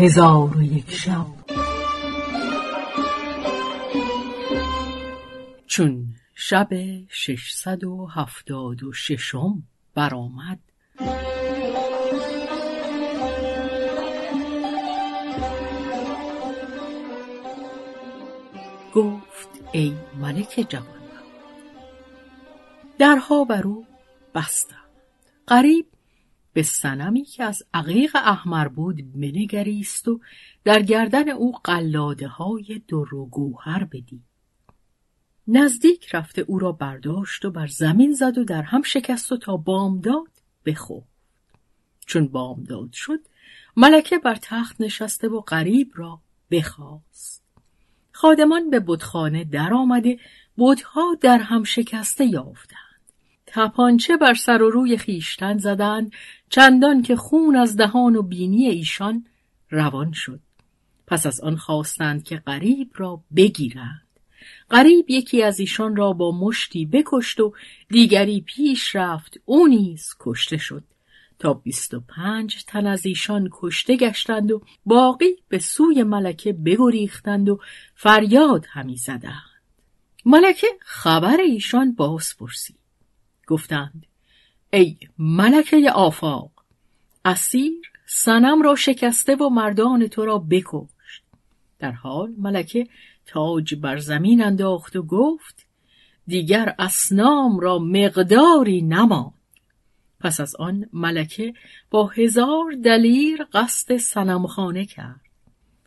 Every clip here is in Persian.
هزار و یک شب. چون شب ششصد و هفتاد و ششم برآمد گفت ای ملک جوان درها بر او بستند. قریب به سنمی که از عقیق احمر بود بنگریست و در گردن او قلاده های در و گوهر بدید. نزدیک رفته او را برداشت و بر زمین زد و در هم شکست و تا بامداد بخو چون بامداد شد ملکه بر تخت نشسته و غریب را بخواست. خادمان به بتخانه در آمده بتها در هم شکسته یافتند. تپانچه بر سر و روی خیشتن زدند چندان که خون از دهان و بینی ایشان روان شد. پس از آن خواستند که غریب را بگیرند. غریب یکی از ایشان را با مشتی بکشت و دیگری پیش رفت او نیز کشته شد. تا بیست و پنج تن از ایشان کشته گشتند و باقی به سوی ملکه بگریختند و فریاد همی زدند. ملکه خبر ایشان باز پرسید گفتند ای ملکه آفاق اسیر سنم را شکسته و مردان تو را بکشت. در حال ملکه تاج بر زمین انداخت و گفت دیگر اسنام را مقداری نماند. پس از آن ملکه با هزار دلیر قصد سنمخانه کرد.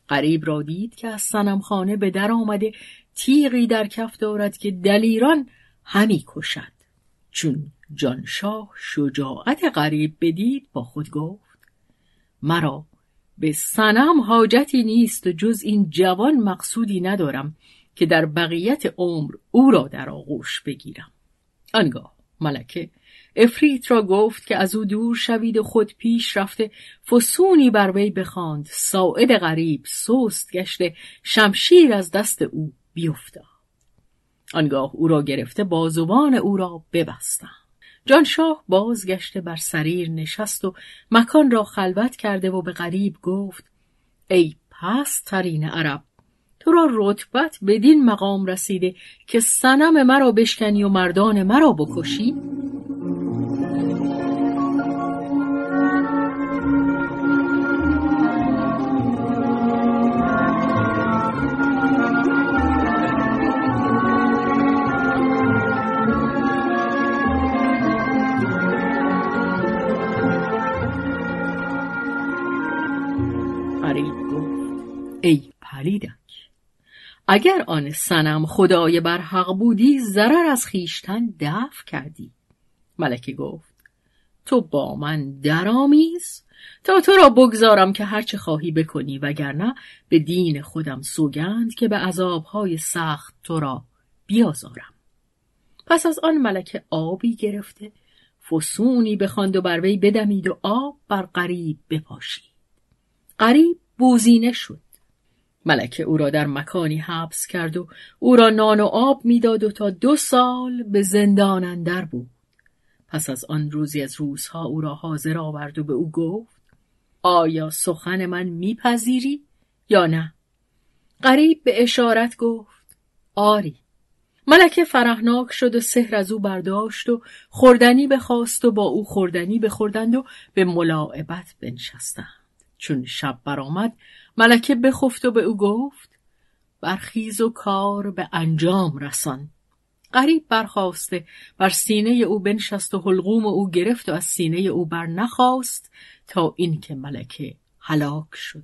قریب را دید که از سنمخانه به در آمده تیغی در کف دارد که دلیران همی کشد چون جانشاه شجاعت غریب بدید با خود گفت مرا به سنم حاجتی نیست و جز این جوان مقصودی ندارم که در بقیت عمر او را در آغوش بگیرم. آنگاه ملکه افریت را گفت که از او دور شوید و خود پیش رفته فسونی بر وی بخواند ساعد غریب سست گشته شمشیر از دست او بیفتاد. آنگاه او را گرفته بازوان او را ببستم جانشاه بازگشته بر سریر نشست و مکان را خلوت کرده و به غریب گفت ای پست ترین عرب تو را رتبت بدین مقام رسیده که سنم مرا بشکنی و مردان مرا بکشی؟ ای پلیدک اگر آن سنم خدای بر حق بودی ضرر از خیشتن دفع کردی. ملکه گفت تو با من درآمیز تا تو را بگذارم که هرچه خواهی بکنی وگرنه به دین خودم سوگند که به عذابهای سخت تو را بیازارم. پس از آن ملکه آبی گرفته فسونی بخواند و بر وی بدمید و آب بر غریب بپاشید. غریب بوزینه شد. ملکه او را در مکانی حبس کرد و او را نان و آب می‌داد و تا دو سال به زندان اندر بود. پس از آن روزی از روزها او را حاضر آورد و به او گفت آیا سخن من میپذیری یا نه؟ قریب به اشارت گفت آری. ملکه فرهناک شد و سحر از او برداشت و خوردنی بخواست و با او خوردنی بخوردند و به ملاعبت بنشستند. چون شب برآمد ملکه بخفت و به او گفت برخیز و کار به انجام رسان. قریب برخواسته بر سینه او بنشست و حلقوم او گرفت و از سینه او بر نخواست تا اینکه ملکه هلاک شد.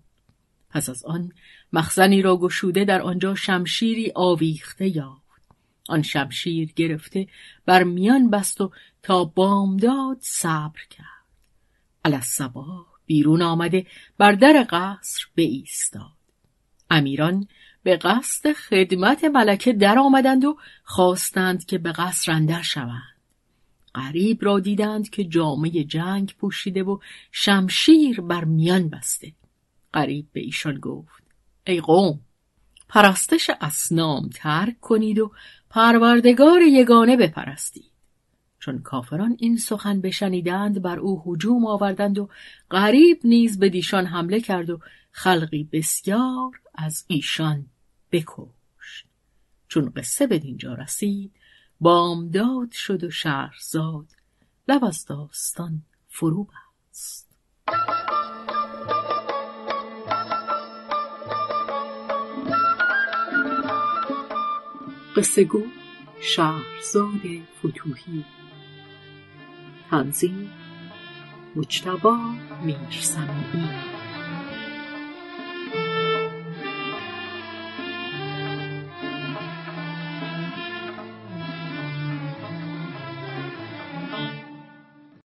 پس از آن مخزنی را گشوده در آنجا شمشیری آویخته یافت. آن شمشیر گرفته بر میان بست و تا بامداد صبر کرد. الصباح بیرون آمده بر در قصر ایستاد. امیران به قصد خدمت ملکه در آمدند و خواستند که به قصر اندر شوند. قریب را دیدند که جامعه جنگ پوشیده و شمشیر بر میان بسته. قریب به ایشان گفت ای قوم پرستش اسنام ترک کنید و پروردگار یگانه بپرستید. چون کافران این سخن بشنیدند بر او هجوم آوردند و غریب نیز به دیشان حمله کرد و خلقی بسیار از ایشان بکشت. چون قصه به دینجا رسید بامداد شد و شهرزاد لب از داستان فرو بست. قصه گو شهرزاد فتوهی تنظیم مجتبا میرسمی.